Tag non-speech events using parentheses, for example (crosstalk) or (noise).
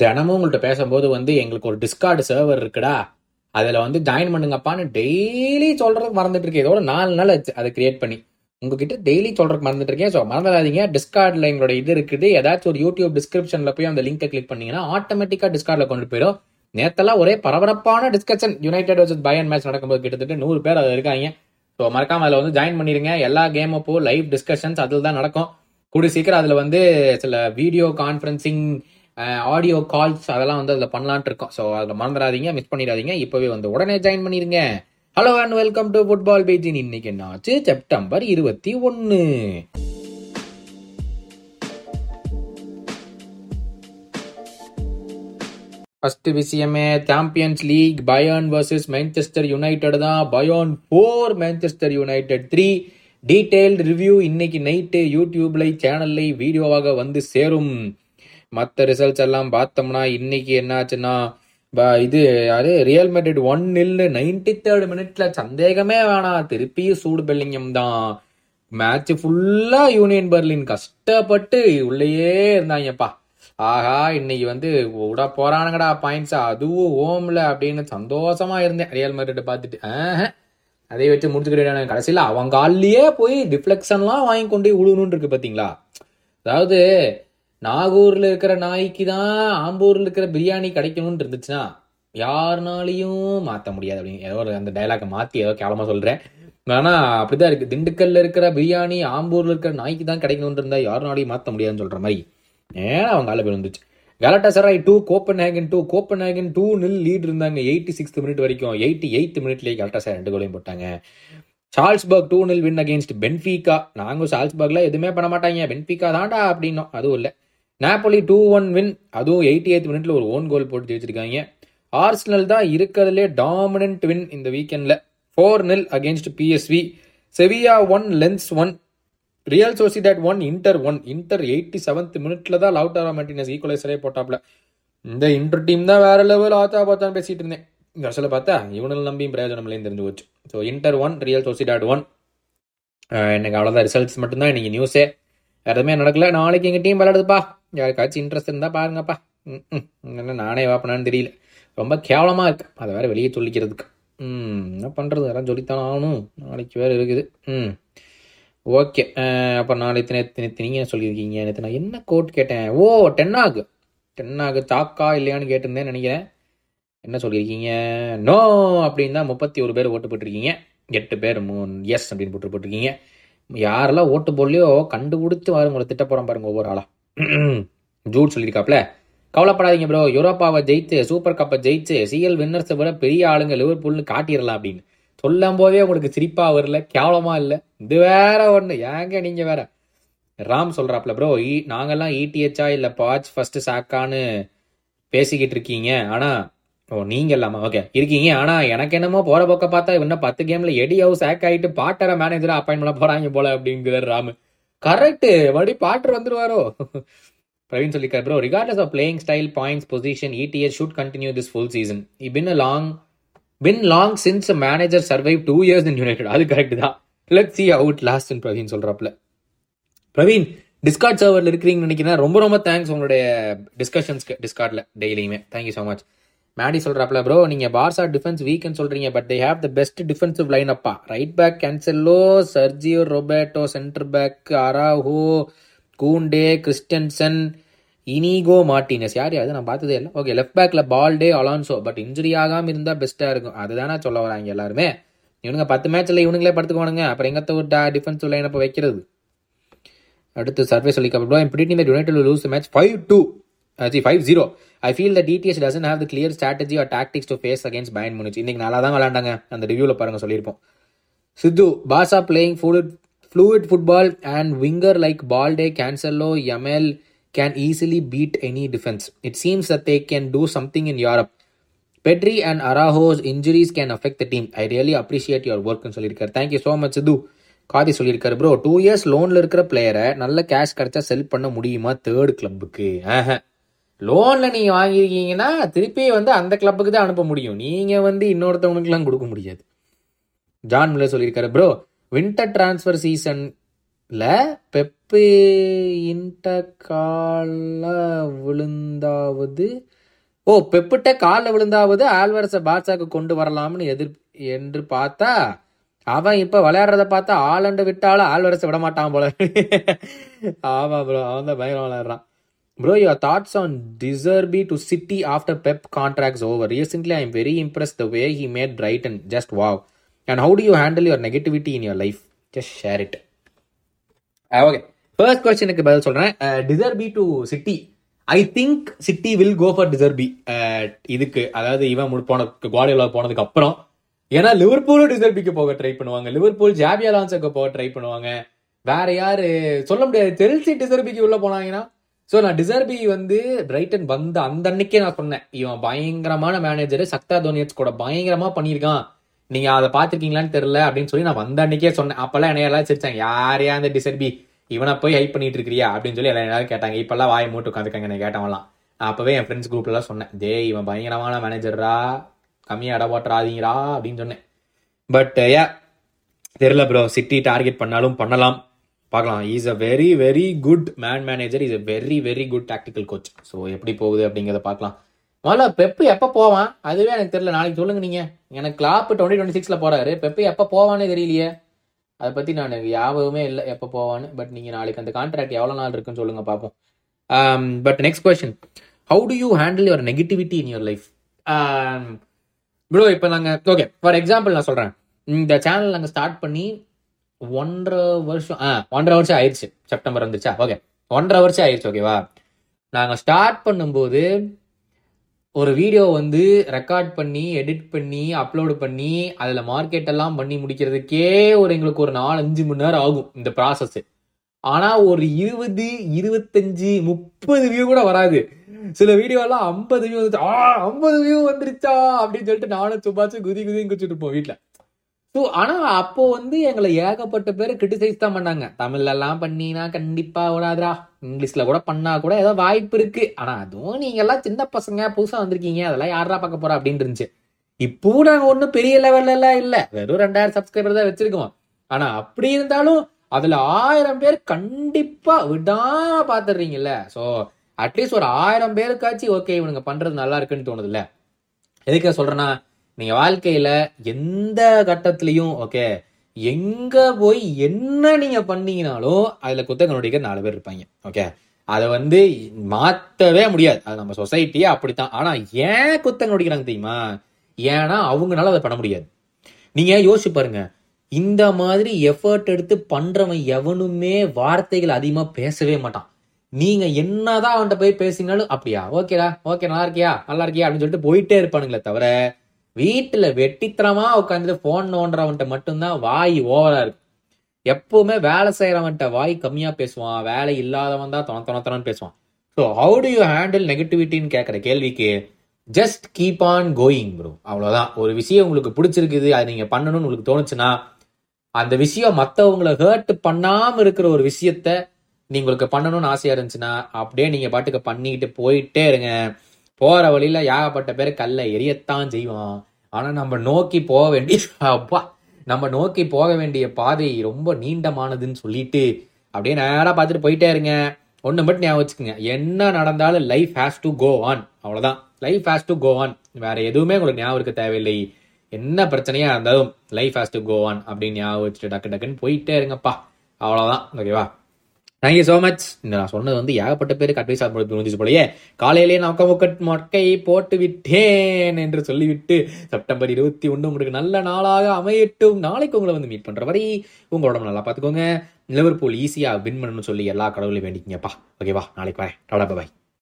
தினமும் உங்கள்கிட்ட பேசும்போது வந்து எங்களுக்கு ஒரு டிஸ்கார்டு சர்வர் இருக்குடா. அதில் வந்து ஜாயின் பண்ணுங்கப்பான்னு டெய்லி சொல்கிறதுக்கு மறந்துட்டு இருக்கேன். இதோட நாலு நாள் ஆச்சு. அதை கிரியேட் பண்ணி. உங்ககிட்ட டெய்லி சொல்கிறதுக்கு மறந்துட்டு இருக்கேன். ஸோ மறந்துடாதீங்க. டிஸ்கார்டில் எங்களோட இது இருக்குது. ஏதாச்சும் ஒரு யூடியூப் டிஸ்கிரிப்ஷனில் போய் அந்த லிங்கை கிளிக் பண்ணீங்கன்னா ஆட்டோமேட்டிக்காக டிஸ்கார்டில் கொண்டு போயிடும். நேத்தெல்லாம் ஒரே பரபரப்பான discussion United versus Bayern match நடக்கும்போது கிட்டத்தட்ட நூறு பேர் அதில் இருக்காங்க. ஸோ மறக்காமல் அதில் வந்து ஜாயின் பண்ணிடுங்க எல்லா கேம் அப்போ லைவ் டிஸ்கஷன்ஸ் அதில் தான் நடக்கும். கூடி சீக்கிரம் அதில் வந்து சில வீடியோ கான்ஃபரன்சிங் ஆடியோ கால்ஸ் அதெல்லாம் வந்து அதில் பண்ணலான்ட்டு இருக்கோம். ஸோ அதில் மறந்துடாதீங்க மிஸ் பண்ணிடாதீங்க. இப்போவே வந்து உடனே ஜாயின் பண்ணிடுங்க hello and welcome to football பேஜின் இன்னைக்கு என்னாச்சு? செப்டம்பர் இருபத்தி ஒன்று ஃபர்ஸ்ட் விஷயமே Champions League Bayern versus Manchester United தான். Bayern four Manchester United three detailed review இன்னைக்கு நைட்டு யூடியூப்ல சேனல்ல வீடியோவாக வந்து சேரும். மற்ற ரிசல்ட்ஸ் எல்லாம் பார்த்தோம்னா இன்னைக்கு என்னாச்சுன்னா இது யாரு Real Madrid one nil ninety third மினிட்ல சந்தேகமே வேணாம். திருப்பியும் சூடு பெல்லிங்கம் தான். மேட்ச் ஃபுல்லா யூனியன் பெர்லின் கஷ்டப்பட்டு உள்ளேயே இருந்தாங்கப்பா. ஆஹா இன்னைக்கு வந்து விட போறானுங்கடா பாயிண்ட்ஸ் அதுவும் ஓம்ல அப்படின்னு சந்தோஷமா இருந்தேன். ரியல் மெட்ரிட் பார்த்துட்டு ஆஹ். அதை வச்சு முடிச்சுக்கிட்டேன். கடைசியில் அவங்க ஆள்லயே போய் டிஃப்ளெக்ஷன்லாம் வாங்கி கொண்டு போய் இருக்கு பார்த்தீங்களா அதாவது நாகூர்ல இருக்கிற நாய்க்கு தான் ஆம்பூர்ல இருக்கிற பிரியாணி கிடைக்கணும்னு இருந்துச்சுன்னா யாருனாலையும் மாத்த முடியாது அப்படின்னு. ஏதோ ஒரு அந்த டைலாக்கை மாத்தி ஏதோ கேவலமா சொல்றேன். ஆனா அப்படிதான் இருக்கு. திண்டுக்கல்ல இருக்கிற பிரியாணி ஆம்பூர்ல இருக்கிற நாய்க்கு தான் கிடைக்கணும்னு இருந்தா யாருனாலையும் மாத்த முடியாதுன்னு சொல்ற மாதிரி. ஏன்னா அவங்க ஆளு பேர் வந்துச்சு. Galatasaray two Copenhagen two Copenhagen two nil lead இருந்தாங்க. எயிட்டி சிக்ஸ்த் மினிட் வரைக்கும். எயிட்டி எயித் மினிட்லேயே கலட்டசராய் ரெண்டு கோலையும் போட்டாங்க. Salzburg two nil win against Benfica. நாங்கள் சார்ல்ஸ்பர்க்ல எதுவுமே பண்ண மாட்டாங்க. பென்ஃபீகா தான்டா அப்படின்னோம். அதுவும் இல்லை. நாப்போலி டூ ஒன் வின் அதுவும் எயிட்டி எய்த் மினிட்ல ஒரு ஓன் கோல் போட்டு ஜெயிச்சிருக்காங்க. ஆர்ஸ்னல் தான் இருக்கிறதுலே டாமினன்ட் வின் இந்த வீக்கெண்டில் four nil against PSV Sevilla one Lens one Real Sociedad one Inter one Inter eighty seventh மினிட்ல தான் லவுட்டாரா மார்டினஸ் ஈக்குவலைசரே போட்டாப்ல. இந்த இன்டர் டீம் தான் வேற லெவல் ஆத்தா பார்த்தான்னு பேசிட்டு இருந்தேன். கடைசியில் பார்த்தா இவனில் நம்பியும் பிரயோஜனம் இல்லைன்னு தெரிஞ்சு போச்சு. So Inter one Real Sociedad one எனக்கு அவ்வளோதான் ரிசல்ட்ஸ் மட்டும்தான். இன்னைக்கு நியூஸே எதுவுமே நடக்கல. நாளைக்கு எங்கள் டீம் விளையாடுதுப்பா. யாருக்காச்சும் இன்ட்ரெஸ்ட் இருந்தால் பாருங்கப்பா. ம், ம். என்ன நானே வாப்பினான்னு தெரியல. ரொம்ப கேவலமாக இருக்கு. அதை வேறு வெளியே சொல்லிக்கிறதுக்கு. ம் என்ன பண்ணுறது அதெல்லாம் சொல்லித்தானே ஆகணும். நாளைக்கு வேறு இருக்குது. ம். ஓகே. அப்போ நாளைக்கு நேற்று நேற்று நீங்கள் சொல்லியிருக்கீங்க? நேற்று நான் என்ன கோட் கேட்டேன்? ஓ டென்னாகு டென்னாகு தாக்கா இல்லையான்னு கேட்டிருந்தேன்னு நினைக்கிறேன். என்ன சொல்லியிருக்கீங்க? நோ அப்படின்னு தான் முப்பத்தி ஒரு பேர் ஓட்டு போட்டிருக்கீங்க. எட்டு பேர் மூணு எஸ் அப்படின்னு போட்டு போட்டிருக்கீங்க. யாரெல்லாம் ஓட்டு போடலையோ கண்டுபிடிச்சி வாரு உங்களை திட்ட போகிறோம் பாருங்க ஒவ்வொரு ஆளா. ஜூட் சொல்லியிருக்காப்ல. கவலைப்படாதீங்க ப்ரோ யூரோப்பாவை ஜெயித்து சூப்பர் கப்பை ஜெயிச்சு சிஎல் வின்னர்ஸை விட பெரிய ஆளுங்க லிவர்பூல்னு காட்டிடலாம் அப்படின்னு. சொல்லும் போதே உங்களுக்கு சிரிப்பா வரல கேவலமா இல்லை. இது வேற ஒன்று ஏங்க நீங்க வேற? ராம் சொல்றாப்ல ப்ரோ நாங்கெல்லாம் இடிஹெச்சா இல்லை பாச் ஃபர்ஸ்ட் சாக்கான்னு பேசிக்கிட்டு இருக்கீங்க. ஆனா ஓ நீங்க இல்லாம ஓகே இருக்கீங்க. ஆனா எனக்கு என்னமோ போற பக்கம் பார்த்தா இன்னும் பத்து கேம்ல எடி ஹவுஸ் ஹேக் ஆயிட்டு பாட்டரை மேனேஜரா அப்பாயின் பண்ண போறாங்க போல அப்படிங்கிறார் ராமு. கரெக்ட் மறுபடியும் பாட்டர் வந்துருவாரோ? Praveen சொல்லிக்கார் bro regardless of playing style points position ETS should continue this full season E been a long been long since manager survive two years in United அது correct தான். Let see out last Praveen சொல்றாப்ல Praveen Discord சர்வரில் இருக்கிறீங்கன்னு நினைக்கிறேன். ரொம்ப ரொம்ப thanks உங்களுடைய டிஸ்கஷன்ஸ்க்கு டிஸ்கார்டில் டெய்லியுமே thank you so much Maddy சொல்கிறாப்ல bro நீங்கள் பார்சா டிஃபென்ஸ் வீக்னு சொல்கிறீங்க but they have the best defensive line அப்பா right back Cancelo Sergio Roberto centre back Araujo Kounde Christensen Inigo Martinez யார் யாரு? நான் பார்த்ததே இல்லை. ஓகே லெஃப்ட் பேக்கில் பால்டே அலான்சோ பட் இன்ஜுரி ஆகாமல் இருந்தால் பெஸ்ட்டாக இருக்கும். அதுதானே சொல்ல வராங்க எல்லாருமே. இவனுங்க பத்து மேட்ச்சில் இவனுங்களே படுத்துக்கோனுங்க அப்புறம் எங்கத்த ஒரு டிஃபென்சிவ் லைன் அப்போ வைக்கிறது? அடுத்து சர்வே சொல்லிக்க bro I'm United lose match five two five zero I feel the ETH doesn't have the clear strategy or tactics to face against Bayern Munich இன்னைக்கு நல்லா தான் விளாண்டாங்க அந்த ரிவ்யூவில் பாருங்க சொல்லியிருப்போம். சித்து பாசா playing fluid fluid football and winger like Balde Cancelo ML can easily beat any defence it seems that they can do something in Europe Pedri and Araujo's injuries can affect the team I really appreciate your ஒர்க்னு சொல்லியிருக்காரு. Thank you so much Sidhu khadi சொல்லியிருக்காரு bro two years லோனில் இருக்கிற பிளேயரை நல்ல cash கிடைச்சா செல் பண்ண முடியுமா third கிளப்புக்கு லோனில் நீங்கள் வாங்கியிருக்கீங்கன்னா திருப்பி வந்து அந்த கிளப்புக்கு தான் அனுப்ப முடியும். நீங்கள் வந்து இன்னொருத்தவனுக்குலாம் கொடுக்க முடியாது. ஜான் மில்லர் சொல்லியிருக்காரு ப்ரோ வின்டர் டிரான்ஸ்ஃபர் சீசனில் இல்லை பெப்பு இன்ட விழுந்தாவது ஓ பெப்பிட்ட காலில் விழுந்தாவது ஆல்வரஸை பாட்ஸாக்கு கொண்டு வரலாம்னு எதிர் என்று பார்த்தா அவன் இப்போ விளையாடுறத பார்த்தா ஆளண்டு விட்டாலும் ஆல்வரஸை விட மாட்டான் போல. (laughs) ஆமாம் ப்ரோ அவன் தான் பயங்கரம் விளையாடுறான். Bro your thoughts on De Zerbi to City after Pep contracts over recently I am very impress the way he made Brighton just wow and how do you handle your negativity in your life just share it okay first கொஸ்டினுக்கு பதில் சொல்றேன். De Zerbi to City I think City will go for De Zerbi இதுக்கு அதாவது இவன் முடி- போன Guardiola போனதுக்கு அப்புறம். ஏன்னா லிவர்பூலும் டிசர்பிக்கு போக ட்ரை பண்ணுவாங்க. லிவர்பூல் ஜாபி அலான்ஸுக்கு போக ட்ரை பண்ணுவாங்க. வேற யாரு சொல்ல முடியாது. செல்சி டிசர்பிக்கு உள்ள போனாங்கன்னா ஸோ நான் டிசர்பி வந்து பிரைட்டன் வந்த அந்த அன்னைக்கே நான் சொன்னேன். இவன் பயங்கரமான மேனேஜர் சக்தா தோனியட்ஸ் கூட பயங்கரமா பண்ணியிருக்கான். நீங்க அதை பார்த்துருக்கீங்களான்னு தெரியல அப்படின்னு சொல்லி நான் வந்த அன்னைக்கே சொன்னேன். அப்பெல்லாம் என்னைய எல்லாம் சிரிச்சாங்க யாரையா அந்த டிசர்பி இவனை போய் ஹைப் பண்ணிட்டு இருக்கிறியா? அப்படின்னு சொல்லி எல்லாம் எல்லாரும் கேட்டாங்க. இப்பெல்லாம் வாய் மூட்டு உட்காந்துக்காங்க என்ன கேட்டவெல்லாம் அப்பவே என் ஃப்ரெண்ட்ஸ் குரூப்ல எல்லாம் சொன்னேன் டே இவன் பயங்கரமான மேனேஜர்ரா கம்மியா இட போட்டுறாதீங்கடா. அப்படின்னு சொன்னேன். பட் ஏ தெரியல ப்ரோ சிட்டி டார்கெட் பண்ணாலும் பண்ணலாம். பார்க்கலாம். Is a very very good man manager is a very very good tactical coach so எப்படி போகுது அப்படிங்கிறத பார்க்கலாம். முதல்ல பெப்பு எப்போ போவான்? அதுவே எனக்கு தெரியல. நாளைக்கு சொல்லுங்க நீங்கள் எனக்கு கிளாப் டுவெண்ட்டி டுவெண்ட்டி சிக்ஸில் போகிறாரு பெப்பு எப்போ போவானே தெரியலையே. அதை பற்றி நான் ஞாபகமே இல்லை எப்போ போவான்னு. பட் நீங்கள் நாளைக்கு அந்த கான்ட்ராக்ட் எவ்வளோ நாள் இருக்குன்னு சொல்லுங்கள் பார்ப்போம். But next question how do you handle your negativity in your life bro இப்போ நாங்கள் ஓகே ஃபார் எக்ஸாம்பிள் நான் சொல்கிறேன் இந்த சேனல் நாங்கள் ஸ்டார்ட் பண்ணி ஒன்றரை வருஷம் ஆ ஒன்றரை வருஷம் ஆயிடுச்சு செப்டம்பர் வந்துச்சா? ஓகே ஒன்றரை வருஷம் ஆயிடுச்சு ஓகேவா நாங்கள் ஸ்டார்ட் பண்ணும்போது ஒரு வீடியோ வந்து ரெக்கார்ட் பண்ணி எடிட் பண்ணி அப்லோடு பண்ணி அதில் மார்க்கெட் எல்லாம் பண்ணி முடிக்கிறதுக்கே ஒரு எங்களுக்கு ஒரு நாலஞ்சு மணி நேரம் ஆகும் இந்த ப்ராசஸ் ஆனால் ஒரு இருபது இருபத்தஞ்சு முப்பது வியூ கூட வராது. சில வீடியோலாம் ஐம்பது வியூ வந்துச்சு. ஆ ஐம்பது வியூ வந்துருச்சா? அப்படின்னு சொல்லிட்டு நானும் சும்மாச்சும் குதி குதின்னு குச்சிட்டு இருப்போம் வீட்டில் ஸோ ஆனால் அப்போ வந்து எங்களை ஏகப்பட்ட பேர் கிரிட்டிசைஸ் தான் பண்ணாங்க. தமிழ்ல எல்லாம் பண்ணினா கண்டிப்பாக விடாதரா இங்கிலீஷில் கூட பண்ணா கூட ஏதோ வாய்ப்பு இருக்கு. ஆனால் அதுவும் நீங்கள்லாம் சின்ன பசங்க புதுசாக வந்திருக்கீங்க. அதெல்லாம் யாரா பார்க்க போறா அப்படின்னு இருந்துச்சு. இப்போ நாங்கள் ஒன்றும் பெரிய லெவல்ல எல்லாம் வெறும் ரெண்டாயிரம் சப்ஸ்கிரைபர் தான் வச்சிருக்கோம். ஆனால் அப்படி இருந்தாலும் அதுல ஆயிரம் பேர் கண்டிப்பா விடாம பாத்துடுறீங்கல்ல. ஸோ அட்லீஸ்ட் ஒரு ஆயிரம் பேருக்காச்சும் ஓகே இவனுங்க பண்றது நல்லா இருக்குன்னு தோணுதுல்ல. எதுக்கு சொல்றேன்னா நீங்க வாழ்க்கையில எந்த கட்டத்திலையும் ஓகே எங்க போய் என்ன நீங்க பண்ணீங்கனாலும் அதுல குத்தகம் நடிக்க நாலு பேர் இருப்பாங்க ஓகே அதை வந்து மாத்தவே முடியாது. அது நம்ம சொசைட்டியே அப்படித்தான். ஆனா ஏன் குத்தகம் நடிக்கிறாங்க தெரியுமா? ஏன்னா அவங்களால அதை பண்ண முடியாது. நீங்க யோசிச்சு பாருங்க. இந்த மாதிரி எஃபர்ட் எடுத்து பண்றவன் எவனுமே வார்த்தைகள் அதிகமா பேசவே மாட்டான். நீங்க என்னதான் அவன்கிட்ட போய் பேசினாலும் அப்படியா? ஓகேடா ஓகே நல்லா இருக்கியா? நல்லா இருக்கியா? அப்படின்னு சொல்லிட்டு போயிட்டே இருப்பானுங்களே தவிர வீட்டில் வெட்டித்தனமாக உட்காந்துட்டு ஃபோன் நோண்டுறவன்ட்ட மட்டும்தான் வாய் ஓவராக இருக்கு. எப்பவுமே வேலை செய்கிறவன்ட்ட வாய் கம்மியாக பேசுவான். வேலை இல்லாதவன் தான் தொண தொண பேசுவான். So how do you handle நெகட்டிவிட்டின்னு கேட்குற கேள்விக்கு just keep on going bro அவ்வளோதான் ஒரு விஷயம் உங்களுக்கு பிடிச்சிருக்குது அது நீங்கள் பண்ணணும்னு உங்களுக்கு தோணுச்சுன்னா அந்த விஷயம் மற்றவங்களை ஹேர்ட் பண்ணாமல் இருக்கிற ஒரு விஷயத்த நீங்களுக்கு பண்ணணும்னு ஆசையாக இருந்துச்சுன்னா அப்படியே நீங்கள் பாட்டுக்கு பண்ணிக்கிட்டு போயிட்டே இருங்க. போகிற வழியில் ஏகப்பட்ட பேர் கல்லை எரியத்தான் செய்வான். ஆனால் நம்ம நோக்கி போக வேண்டிய அப்பா நம்ம நோக்கி போக வேண்டிய பாதை ரொம்ப நீண்டமானதுன்னு சொல்லிட்டு அப்படியே நேராக பார்த்துட்டு போயிட்டே இருங்க. ஒன்று மட்டும் ஞாபகம் வச்சுக்கோங்க. என்ன நடந்தாலும் life has to go on அவ்வளோதான் life has to go on வேற எதுவுமே உங்களுக்கு ஞாபகம் இருக்க தேவையில்லை. என்ன பிரச்சனையாக இருந்தாலும் life has to go on அப்படின்னு ஞாபகம் வச்சுட்டு டக்கு டக்குன்னு போயிட்டே இருங்கப்பா. அவ்வளோதான் ஓகேவா தேங்க்யூ ஸோ மச் இந்த நான் சொன்னது வந்து ஏகப்பட்ட பேருக்கு அட்வைஸ் ஆக புரிஞ்சிச்சு போலயே. காலையிலேயே நான் முக்கட் மொட்டை போட்டு விட்டேன் என்று சொல்லிவிட்டு செப்டம்பர் இருபத்தி ஒன்று உங்களுக்கு நல்ல நாளாக அமையட்டும். நாளைக்கு உங்களை வந்து மீட் பண்ற வரை உடம்பு நல்லா பார்த்துக்கோங்க. லிவர்பூல் ஈஸியாக வின் பண்ணணும்னு சொல்லி எல்லா கடவுளையும் வேண்டிக்கிங்கப்பா. ஓகேவா நாளைக்கு வரேன். டாடா பாய்